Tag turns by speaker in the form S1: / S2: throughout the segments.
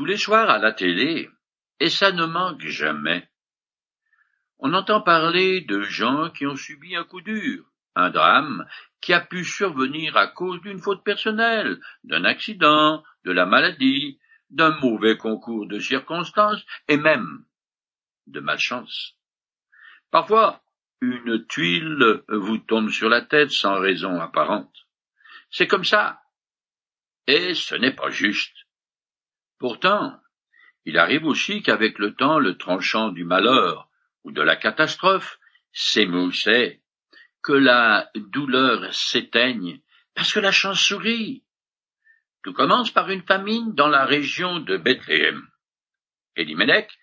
S1: tous les soirs à la télé, et ça ne manque jamais. On entend parler de gens qui ont subi un coup dur, un drame qui a pu survenir à cause d'une faute personnelle, d'un accident, de la maladie, d'un mauvais concours de circonstances et même de malchance. Parfois, une tuile vous tombe sur la tête sans raison apparente. C'est comme ça. Et ce n'est pas juste. Pourtant, il arrive aussi qu'avec le temps le tranchant du malheur ou de la catastrophe s'émoussait, que la douleur s'éteigne, parce que la chance sourit. Tout commence par une famine dans la région de Bethléem. Elimelech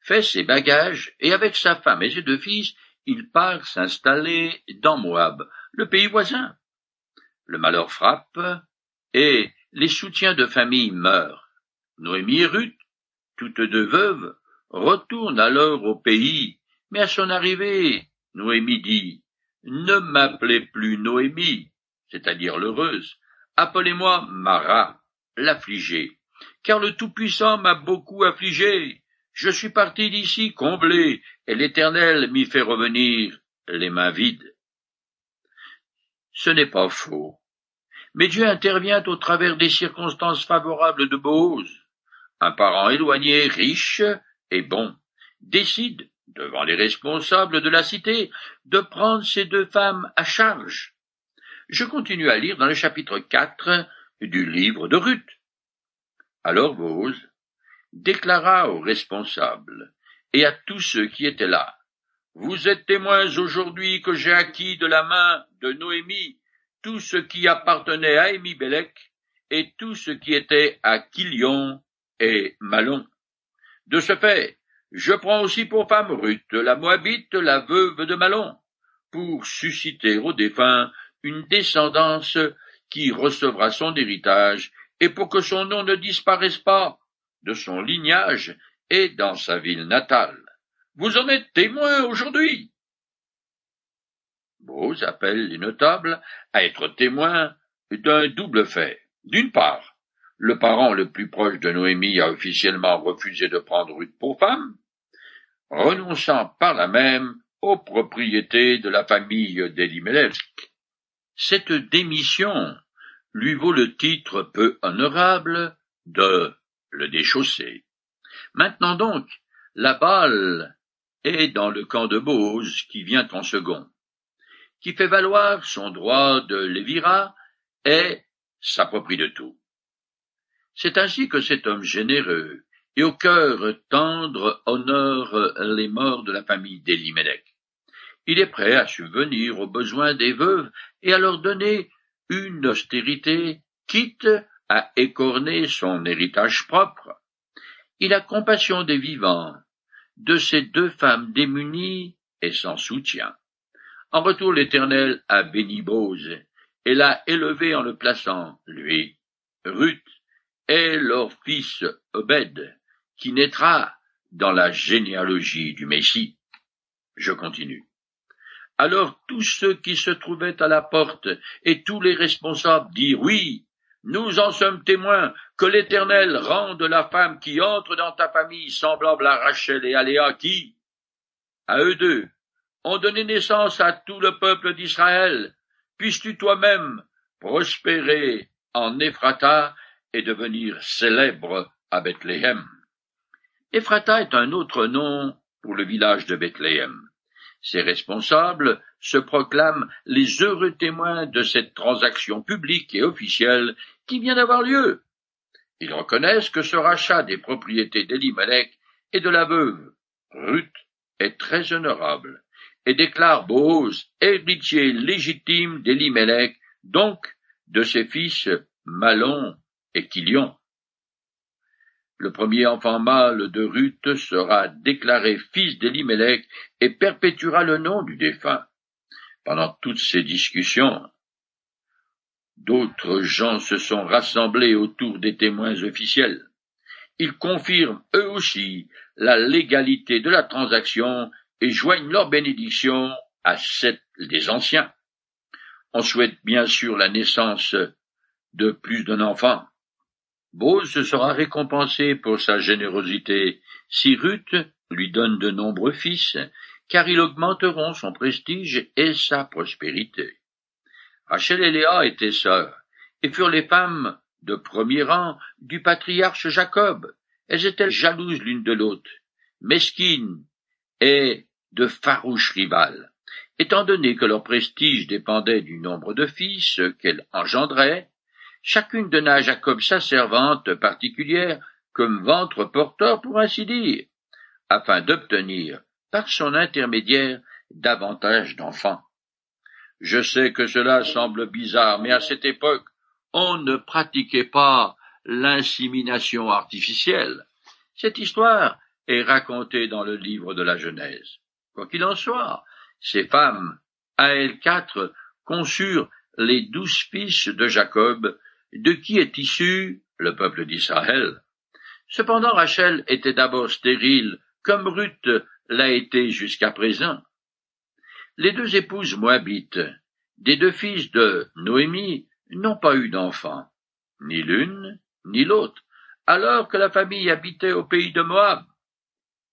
S1: fait ses bagages et avec sa femme et ses deux fils, il part s'installer dans Moab, le pays voisin. Le malheur frappe et les soutiens de famille meurent. Noémie et Ruth, toutes deux veuves, retournent alors au pays, mais à son arrivée, Noémie dit Ne m'appelez plus Noémie, c'est-à-dire l'heureuse, appelez-moi Mara, l'affligée, car le Tout-Puissant m'a beaucoup affligée. Je suis parti d'ici comblé, et l'Éternel m'y fait revenir les mains vides. Ce n'est pas faux. Mais Dieu intervient au travers des circonstances favorables de Bose. Un parent éloigné, riche et bon, décide, devant les responsables de la cité, de prendre ces deux femmes à charge. Je continue à lire dans le chapitre 4 du livre de Ruth. Alors Bose, déclara aux responsables et à tous ceux qui étaient là. Vous êtes témoins aujourd'hui que j'ai acquis de la main de Noémie tout ce qui appartenait à Émibélec et tout ce qui était à Kilion et Malon. De ce fait, je prends aussi pour femme Ruth, la Moabite, la veuve de Malon, pour susciter au défunt une descendance qui recevra son héritage et pour que son nom ne disparaisse pas de son lignage et dans sa ville natale. Vous en êtes témoin aujourd'hui. Bose appelle les notables à être témoins d'un double fait. D'une part, le parent le plus proche de Noémie a officiellement refusé de prendre Ruth pour femme, renonçant par là même aux propriétés de la famille d'Elimelech. Cette démission lui vaut le titre peu honorable de le déchausser. Maintenant donc, la balle est dans le camp de Bose qui vient en second, qui fait valoir son droit de lévira et s'approprie de tout. C'est ainsi que cet homme généreux et au cœur tendre honore les morts de la famille d'Elimelech. Il est prêt à subvenir aux besoins des veuves et à leur donner une austérité, quitte à écorner son héritage propre. Il a compassion des vivants, de ces deux femmes démunies et sans soutien. En retour, l'Éternel a béni Bose et l'a élevé en le plaçant, lui, Ruth, et leur fils Obed, qui naîtra dans la généalogie du Messie. Je continue. Alors tous ceux qui se trouvaient à la porte et tous les responsables dirent oui, nous en sommes témoins, que l'Éternel rende la femme qui entre dans ta famille semblable à Rachel et à Léa qui, à eux deux, ont donné naissance à tout le peuple d'Israël. Puisses-tu toi-même prospérer en Ephrata devenir célèbre à Bethléem. Ephrata est un autre nom pour le village de Bethléem. Ses responsables se proclament les heureux témoins de cette transaction publique et officielle qui vient d'avoir lieu. Ils reconnaissent que ce rachat des propriétés d'Elimelech et de la veuve Ruth est très honorable et déclare Boaz héritier légitime d'Elimelech, donc de ses fils Malon et Kilion. Le premier enfant mâle de Ruth sera déclaré fils d'Elimelech et perpétuera le nom du défunt. Pendant toutes ces discussions, d'autres gens se sont rassemblés autour des témoins officiels. Ils confirment eux aussi la légalité de la transaction et joignent leur bénédiction à celle des anciens. On souhaite bien sûr la naissance de plus d'un enfant. Bose sera récompensé pour sa générosité si Ruth lui donne de nombreux fils, car ils augmenteront son prestige et sa prospérité. Rachel et Léa étaient sœurs, et furent les femmes de premier rang du patriarche Jacob. Elles étaient jalouses l'une de l'autre, mesquines et de farouches rivales. Étant donné que leur prestige dépendait du nombre de fils qu'elles engendraient, chacune donna à Jacob sa servante particulière comme ventre porteur pour ainsi dire, afin d'obtenir, par son intermédiaire, davantage d'enfants. Je sais que cela semble bizarre, mais à cette époque, on ne pratiquait pas l'insémination artificielle. Cette histoire est racontée dans le livre de la Genèse. Quoi qu'il en soit, ces femmes, à elles quatre, conçurent les douze fils de Jacob, de qui est issu le peuple d'Israël? Cependant Rachel était d'abord stérile, comme Ruth l'a été jusqu'à présent. Les deux épouses moabites des deux fils de Noémie n'ont pas eu d'enfants, ni l'une ni l'autre, alors que la famille habitait au pays de Moab.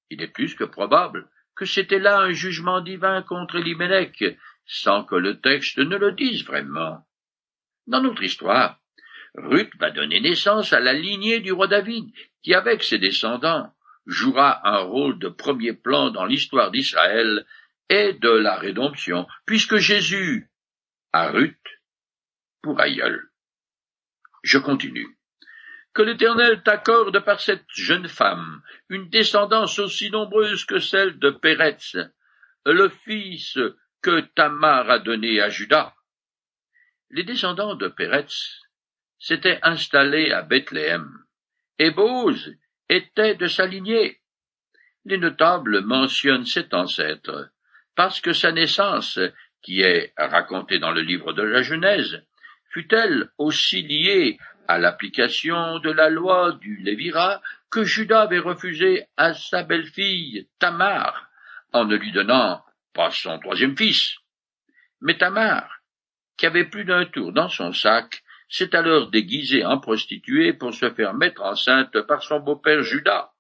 S1: Il est plus que probable que c'était là un jugement divin contre Elimelech, sans que le texte ne le dise vraiment. Dans notre histoire, Ruth va donner naissance à la lignée du roi David, qui, avec ses descendants, jouera un rôle de premier plan dans l'histoire d'Israël et de la rédemption, puisque Jésus a Ruth pour aïeul. Je continue. Que l'Éternel t'accorde par cette jeune femme une descendance aussi nombreuse que celle de Péretz, le fils que Tamar a donné à Judas. Les descendants de Péretz s'était installé à Bethléem, et Bose était de sa lignée. Les notables mentionnent cet ancêtre, parce que sa naissance, qui est racontée dans le livre de la Genèse, fut-elle aussi liée à l'application de la loi du Lévira que Judas avait refusé à sa belle-fille Tamar, en ne lui donnant pas son troisième fils. Mais Tamar, qui avait plus d'un tour dans son sac, s'est alors déguisé en prostituée pour se faire mettre enceinte par son beau-père Judas.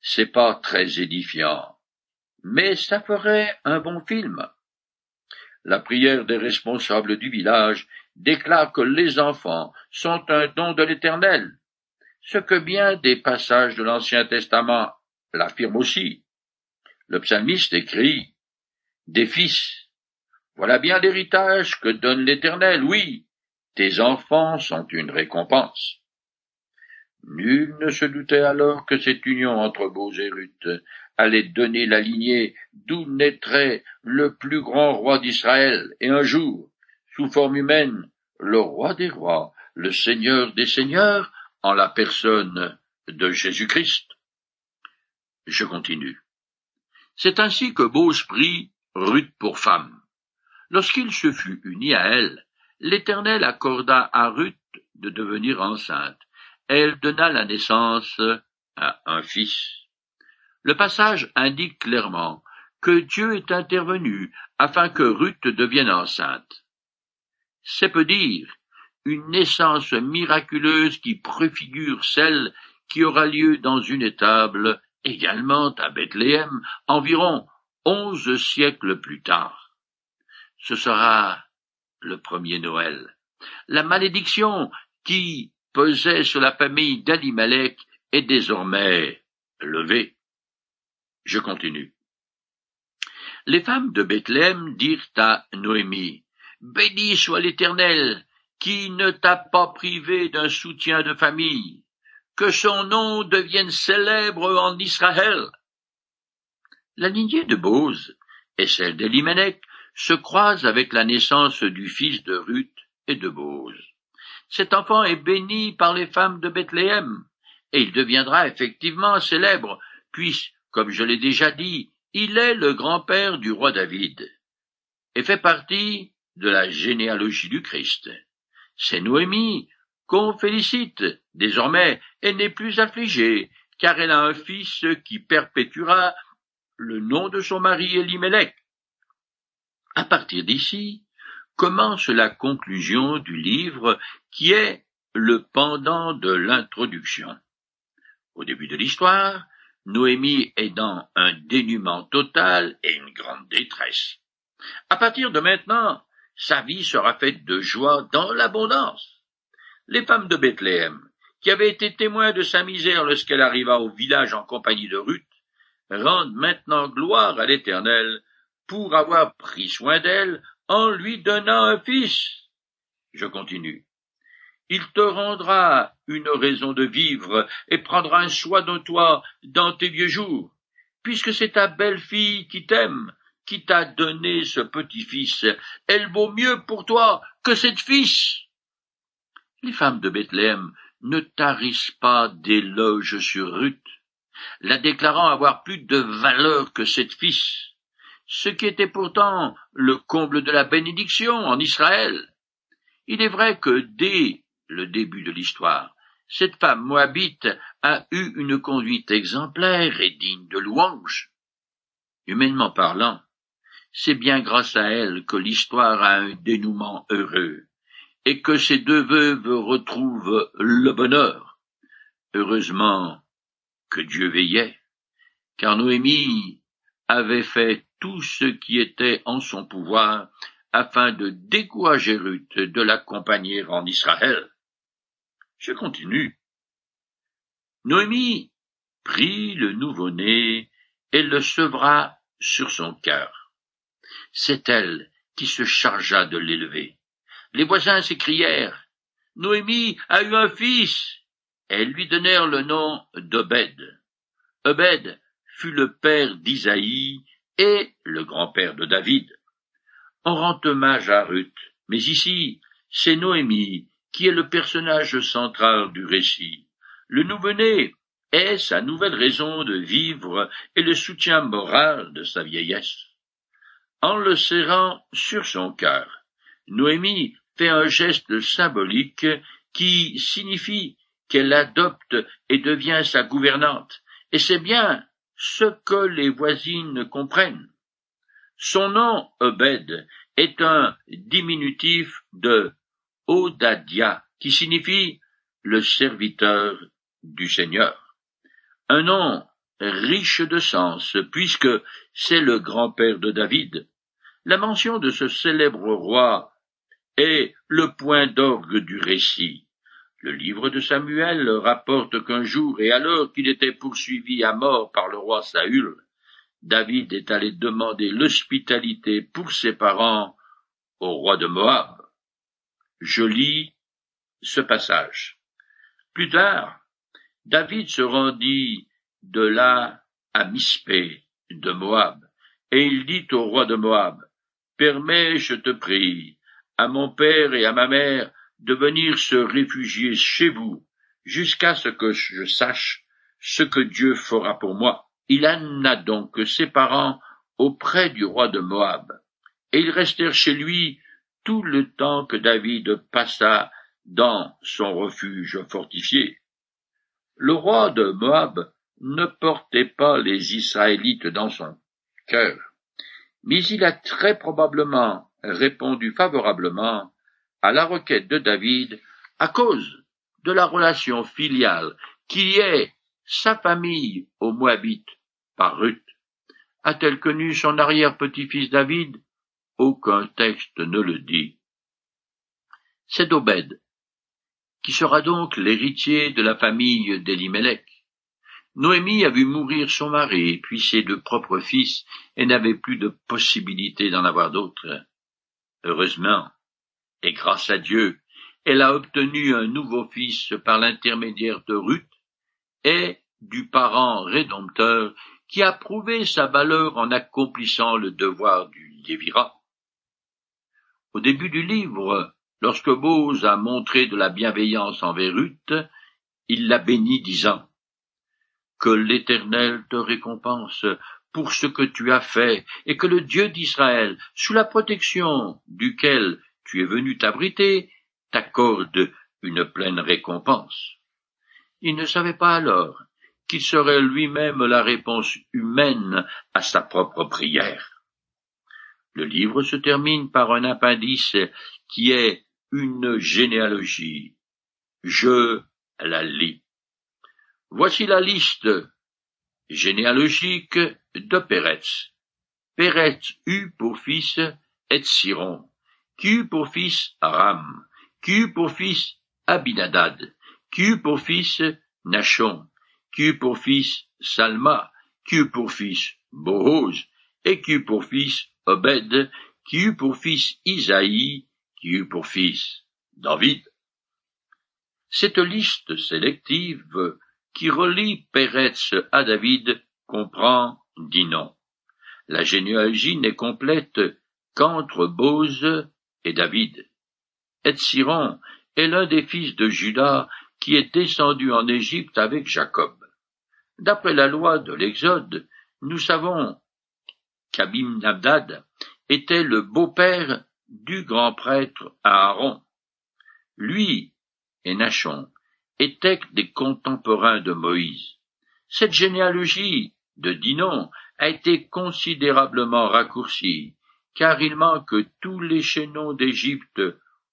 S1: C'est pas très édifiant, mais ça ferait un bon film. La prière des responsables du village déclare que les enfants sont un don de l'Éternel, ce que bien des passages de l'Ancien Testament l'affirment aussi. Le psalmiste écrit Des fils voilà bien l'héritage que donne l'Éternel, oui, tes enfants sont une récompense. Nul ne se doutait alors que cette union entre Boz et Ruth allait donner la lignée d'où naîtrait le plus grand roi d'Israël, et un jour, sous forme humaine, le roi des rois, le seigneur des seigneurs, en la personne de Jésus-Christ. Je continue. C'est ainsi que Boz prit Ruth pour femme. Lorsqu'il se fut uni à elle, l'Éternel accorda à Ruth de devenir enceinte. Elle donna la naissance à un fils. Le passage indique clairement que Dieu est intervenu afin que Ruth devienne enceinte. C'est peu dire une naissance miraculeuse qui préfigure celle qui aura lieu dans une étable également à Bethléem environ onze siècles plus tard ce sera le premier Noël. La malédiction qui pesait sur la famille d'Alimalek est désormais levée. Je continue. Les femmes de Bethléem dirent à Noémie, Béni soit l'Éternel, qui ne t'a pas privé d'un soutien de famille, que son nom devienne célèbre en Israël. La lignée de Bose et celle d'Elimelech se croise avec la naissance du fils de Ruth et de Bose. Cet enfant est béni par les femmes de Bethléem, et il deviendra effectivement célèbre, puisque, comme je l'ai déjà dit, il est le grand-père du roi David, et fait partie de la généalogie du Christ. C'est Noémie qu'on félicite désormais, elle n'est plus affligée, car elle a un fils qui perpétuera le nom de son mari Elimelech. À partir d'ici, commence la conclusion du livre qui est le pendant de l'introduction. Au début de l'histoire, Noémie est dans un dénuement total et une grande détresse. À partir de maintenant, sa vie sera faite de joie dans l'abondance. Les femmes de Bethléem, qui avaient été témoins de sa misère lorsqu'elle arriva au village en compagnie de Ruth, rendent maintenant gloire à l'Éternel pour avoir pris soin d'elle en lui donnant un fils. Je continue. Il te rendra une raison de vivre et prendra un soin de toi dans tes vieux jours, puisque c'est ta belle-fille qui t'aime, qui t'a donné ce petit-fils. Elle vaut mieux pour toi que cette fils. Les femmes de Bethléem ne tarissent pas d'éloges sur Ruth, la déclarant avoir plus de valeur que cette fils, ce qui était pourtant le comble de la bénédiction en Israël. Il est vrai que dès le début de l'histoire. Cette femme moabite a eu une conduite exemplaire et digne de louange. Humainement parlant, c'est bien grâce à elle que l'histoire a un dénouement heureux, et que ces deux veuves retrouvent le bonheur. Heureusement que Dieu veillait, car Noémie avait fait tout ce qui était en son pouvoir afin de décourager Ruth de l'accompagner en Israël. Je continue. Noémie prit le nouveau-né et le sevra sur son cœur. C'est elle qui se chargea de l'élever. Les voisins s'écrièrent Noémie a eu un fils. Elles lui donnèrent le nom d'Obed. Obed fut le père d'Isaïe et le grand-père de David. On rend hommage à Ruth, mais ici, c'est Noémie qui est le personnage central du récit. Le nouveau-né est sa nouvelle raison de vivre et le soutien moral de sa vieillesse. En le serrant sur son cœur, Noémie fait un geste symbolique qui signifie qu'elle adopte et devient sa gouvernante, et c'est bien ce que les voisines comprennent. Son nom, Obed, est un diminutif de Odadia, qui signifie le serviteur du Seigneur. Un nom riche de sens, puisque c'est le grand-père de David. La mention de ce célèbre roi est le point d'orgue du récit. Le livre de Samuel rapporte qu'un jour, et alors qu'il était poursuivi à mort par le roi Saül, David est allé demander l'hospitalité pour ses parents au roi de Moab. Je lis ce passage. Plus tard, David se rendit de là à Mispé de Moab, et il dit au roi de Moab, Permets, je te prie, à mon père et à ma mère de venir se réfugier chez vous, jusqu'à ce que je sache ce que Dieu fera pour moi. Il amena donc ses parents auprès du roi de Moab, et ils restèrent chez lui tout le temps que David passa dans son refuge fortifié. Le roi de Moab ne portait pas les Israélites dans son cœur, mais il a très probablement répondu favorablement à la requête de David à cause de la relation filiale qui est sa famille aux Moabites par Ruth. A-t-elle connu son arrière-petit-fils David? Aucun texte ne le dit. C'est Obed, qui sera donc l'héritier de la famille d'Elimelech. Noémie a vu mourir son mari, puis ses deux propres fils, et n'avait plus de possibilité d'en avoir d'autres. Heureusement, et grâce à Dieu, elle a obtenu un nouveau fils par l'intermédiaire de Ruth et du parent rédempteur qui a prouvé sa valeur en accomplissant le devoir du Lévira. Au début du livre, lorsque Bose a montré de la bienveillance envers Ruth, il l'a béni disant Que l'Éternel te récompense pour ce que tu as fait, et que le Dieu d'Israël, sous la protection duquel tu es venu t'abriter, t'accorde une pleine récompense. Il ne savait pas alors qu'il serait lui-même la réponse humaine à sa propre prière. Le livre se termine par un appendice qui est une généalogie. Je la lis. Voici la liste généalogique de Péretz. Péretz eut pour fils qui eut pour fils Ram, qui eut pour fils Abinadad, qui eut pour fils Nachon, qui eut pour fils Salma, qui eut pour fils Bohoz, et qui eut pour fils Obed, qui eut pour fils Isaïe, qui eut pour fils David. Cette liste sélective qui relie Péretz à David comprend dix noms. La généalogie n'est complète qu'entre Boz et David. Etziron est l'un des fils de Judas qui est descendu en Égypte avec Jacob. D'après la loi de l'Exode, nous savons qu'Abimnabdad était le beau-père du grand prêtre Aaron. Lui et Nachon étaient des contemporains de Moïse. Cette généalogie de Dinon a été considérablement raccourcie, car il manque tous les chaînons d'Égypte,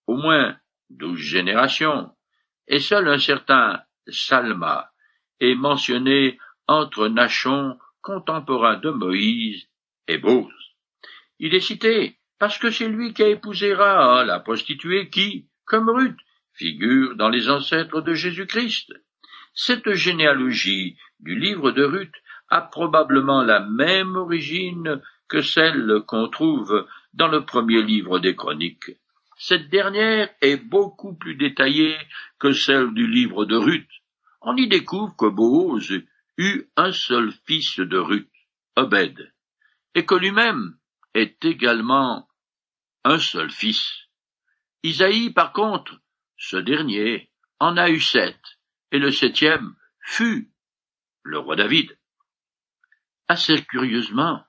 S1: au moins douze générations, et seul un certain Salma est mentionné entre Nachon, contemporain de Moïse, et Bose. Il est cité parce que c'est lui qui a épousé Ra, la prostituée qui, comme Ruth, figure dans les ancêtres de Jésus-Christ. Cette généalogie du livre de Ruth a probablement la même origine que celle qu'on trouve dans le premier livre des Chroniques. Cette dernière est beaucoup plus détaillée que celle du livre de Ruth. On y découvre que Boaz eut un seul fils de Ruth, Obed, et que lui-même est également un seul fils. Isaïe, par contre, ce dernier en a eu sept, et le septième fut le roi David. Assez curieusement,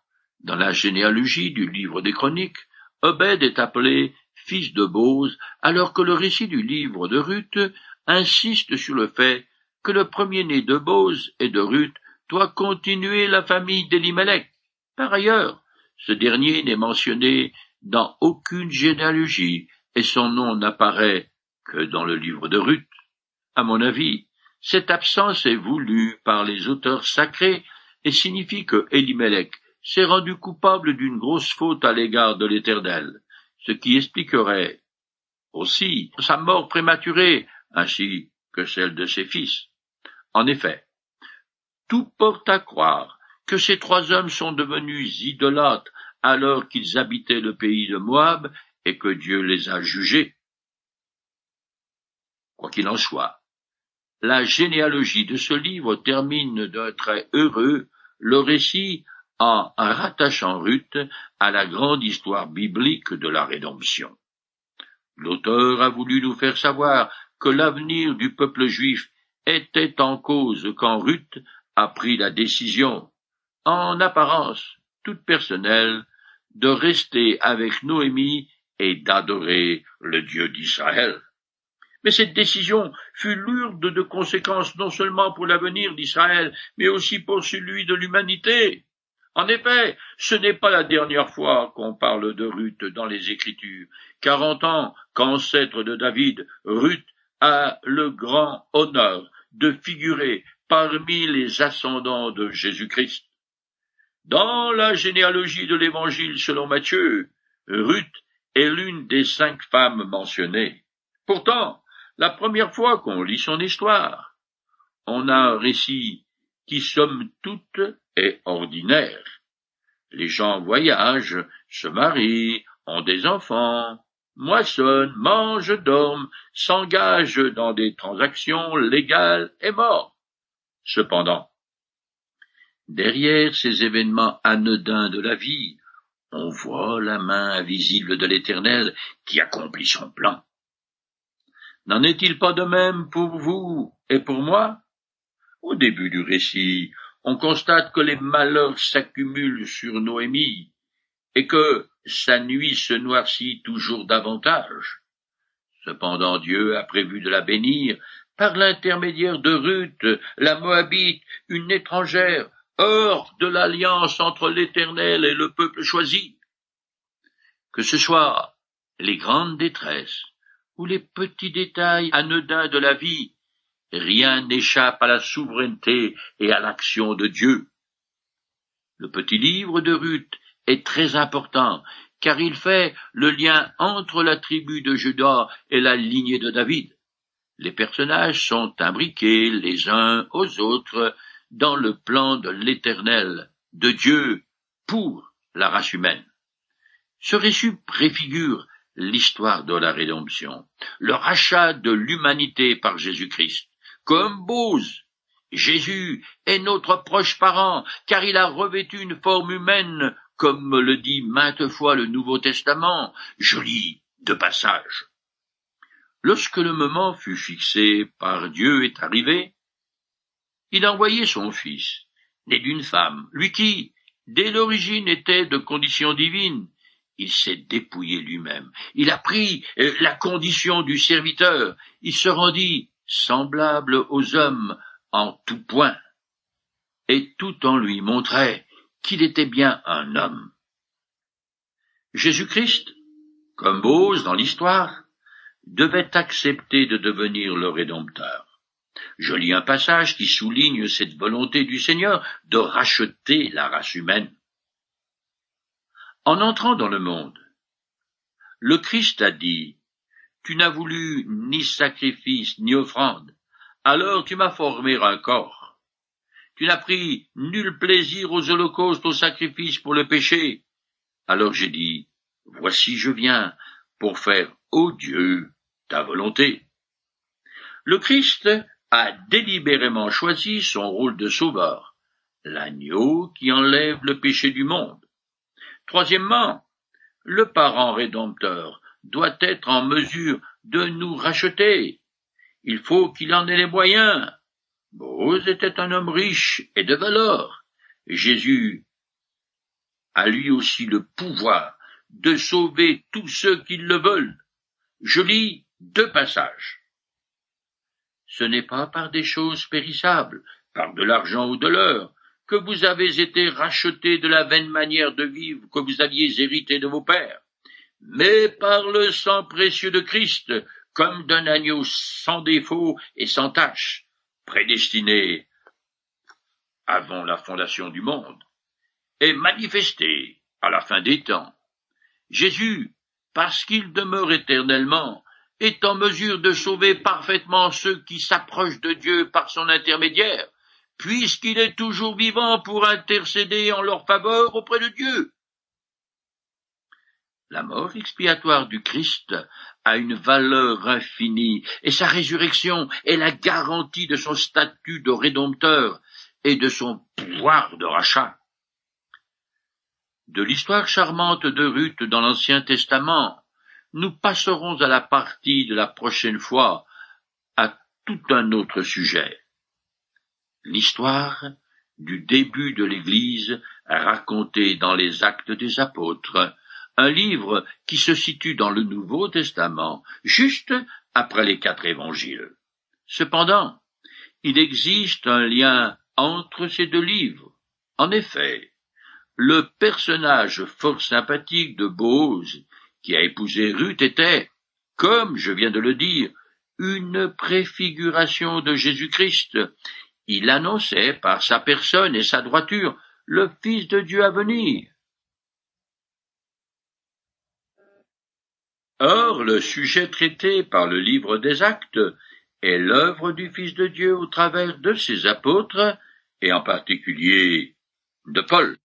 S1: dans la généalogie du livre des Chroniques, Obed est appelé fils de Bose, alors que le récit du livre de Ruth insiste sur le fait que le premier-né de Bose et de Ruth doit continuer la famille d'Elimelech. Par ailleurs, ce dernier n'est mentionné dans aucune généalogie et son nom n'apparaît que dans le livre de Ruth. À mon avis, cette absence est voulue par les auteurs sacrés et signifie que Elimelech s'est rendu coupable d'une grosse faute à l'égard de l'Éternel, ce qui expliquerait aussi sa mort prématurée ainsi que celle de ses fils. En effet, tout porte à croire que ces trois hommes sont devenus idolâtres alors qu'ils habitaient le pays de Moab et que Dieu les a jugés. Quoi qu'il en soit, la généalogie de ce livre termine d'un trait heureux le récit en rattachant Ruth à la grande histoire biblique de la rédemption. L'auteur a voulu nous faire savoir que l'avenir du peuple juif était en cause quand Ruth a pris la décision, en apparence toute personnelle, de rester avec Noémie et d'adorer le Dieu d'Israël. Mais cette décision fut lourde de conséquences non seulement pour l'avenir d'Israël, mais aussi pour celui de l'humanité. En effet, ce n'est pas la dernière fois qu'on parle de Ruth dans les Écritures. Quarante ans qu'ancêtre de David, Ruth a le grand honneur de figurer parmi les ascendants de Jésus-Christ. Dans la généalogie de l'Évangile selon Matthieu, Ruth est l'une des cinq femmes mentionnées. Pourtant, la première fois qu'on lit son histoire, on a un récit qui somme toute ordinaire. Les gens voyagent, se marient, ont des enfants, moissonnent, mangent, dorment, s'engagent dans des transactions légales et morts. Cependant, derrière ces événements anodins de la vie, on voit la main invisible de l'Éternel qui accomplit son plan. N'en est-il pas de même pour vous et pour moi? Au début du récit, on constate que les malheurs s'accumulent sur Noémie, et que sa nuit se noircit toujours davantage. Cependant Dieu a prévu de la bénir par l'intermédiaire de Ruth, la Moabite, une étrangère, hors de l'alliance entre l'Éternel et le peuple choisi. Que ce soit les grandes détresses ou les petits détails anodins de la vie, rien n'échappe à la souveraineté et à l'action de Dieu. Le petit livre de Ruth est très important, car il fait le lien entre la tribu de Judas et la lignée de David. Les personnages sont imbriqués les uns aux autres dans le plan de l'Éternel, de Dieu, pour la race humaine. Ce récit préfigure l'histoire de la rédemption, le rachat de l'humanité par Jésus-Christ. Comme Bose, Jésus est notre proche parent, car il a revêtu une forme humaine, comme le dit maintes fois le Nouveau Testament. Je lis de passage. Lorsque le moment fut fixé par Dieu est arrivé, il a envoyé son fils, né d'une femme, lui qui, dès l'origine, était de condition divine. Il s'est dépouillé lui-même. Il a pris euh, la condition du serviteur. Il se rendit semblable aux hommes en tout point. Et tout en lui montrait qu'il était bien un homme. Jésus-Christ, comme Bose dans l'histoire, devait accepter de devenir le Rédempteur. Je lis un passage qui souligne cette volonté du Seigneur de racheter la race humaine. En entrant dans le monde, le Christ a dit, Tu n'as voulu ni sacrifice ni offrande, alors tu m'as formé un corps. Tu n'as pris nul plaisir aux holocaustes, aux sacrifices pour le péché. Alors j'ai dit, Voici je viens pour faire, ô Dieu, ta volonté. Le Christ a délibérément choisi son rôle de sauveur, l'agneau qui enlève le péché du monde. Troisièmement, le parent rédempteur doit être en mesure de nous racheter. Il faut qu'il en ait les moyens. Bose était un homme riche et de valeur. Jésus a lui aussi le pouvoir de sauver tous ceux qui le veulent. Je lis deux passages. Ce n'est pas par des choses périssables, par de l'argent ou de l'or, que vous avez été rachetés de la vaine manière de vivre que vous aviez hérité de vos pères, mais par le sang précieux de Christ, comme d'un agneau sans défaut et sans tache, prédestiné avant la fondation du monde, et manifesté à la fin des temps. Jésus, parce qu'il demeure éternellement, est en mesure de sauver parfaitement ceux qui s'approchent de Dieu par son intermédiaire, puisqu'il est toujours vivant pour intercéder en leur faveur auprès de Dieu. La mort expiatoire du Christ a une valeur infinie, et sa résurrection est la garantie de son statut de rédempteur et de son pouvoir de rachat. De l'histoire charmante de Ruth dans l'Ancien Testament, nous passerons à la partie de la prochaine fois à tout un autre sujet. L'histoire du début de l'Église racontée dans les Actes des Apôtres, un livre qui se situe dans le Nouveau Testament, juste après les quatre évangiles. Cependant, il existe un lien entre ces deux livres. En effet, le personnage fort sympathique de Bose qui a épousé Ruth était, comme je viens de le dire, une préfiguration de Jésus-Christ. Il annonçait par sa personne et sa droiture le Fils de Dieu à venir. Or, le sujet traité par le livre des actes est l'œuvre du Fils de Dieu au travers de ses apôtres, et en particulier de Paul.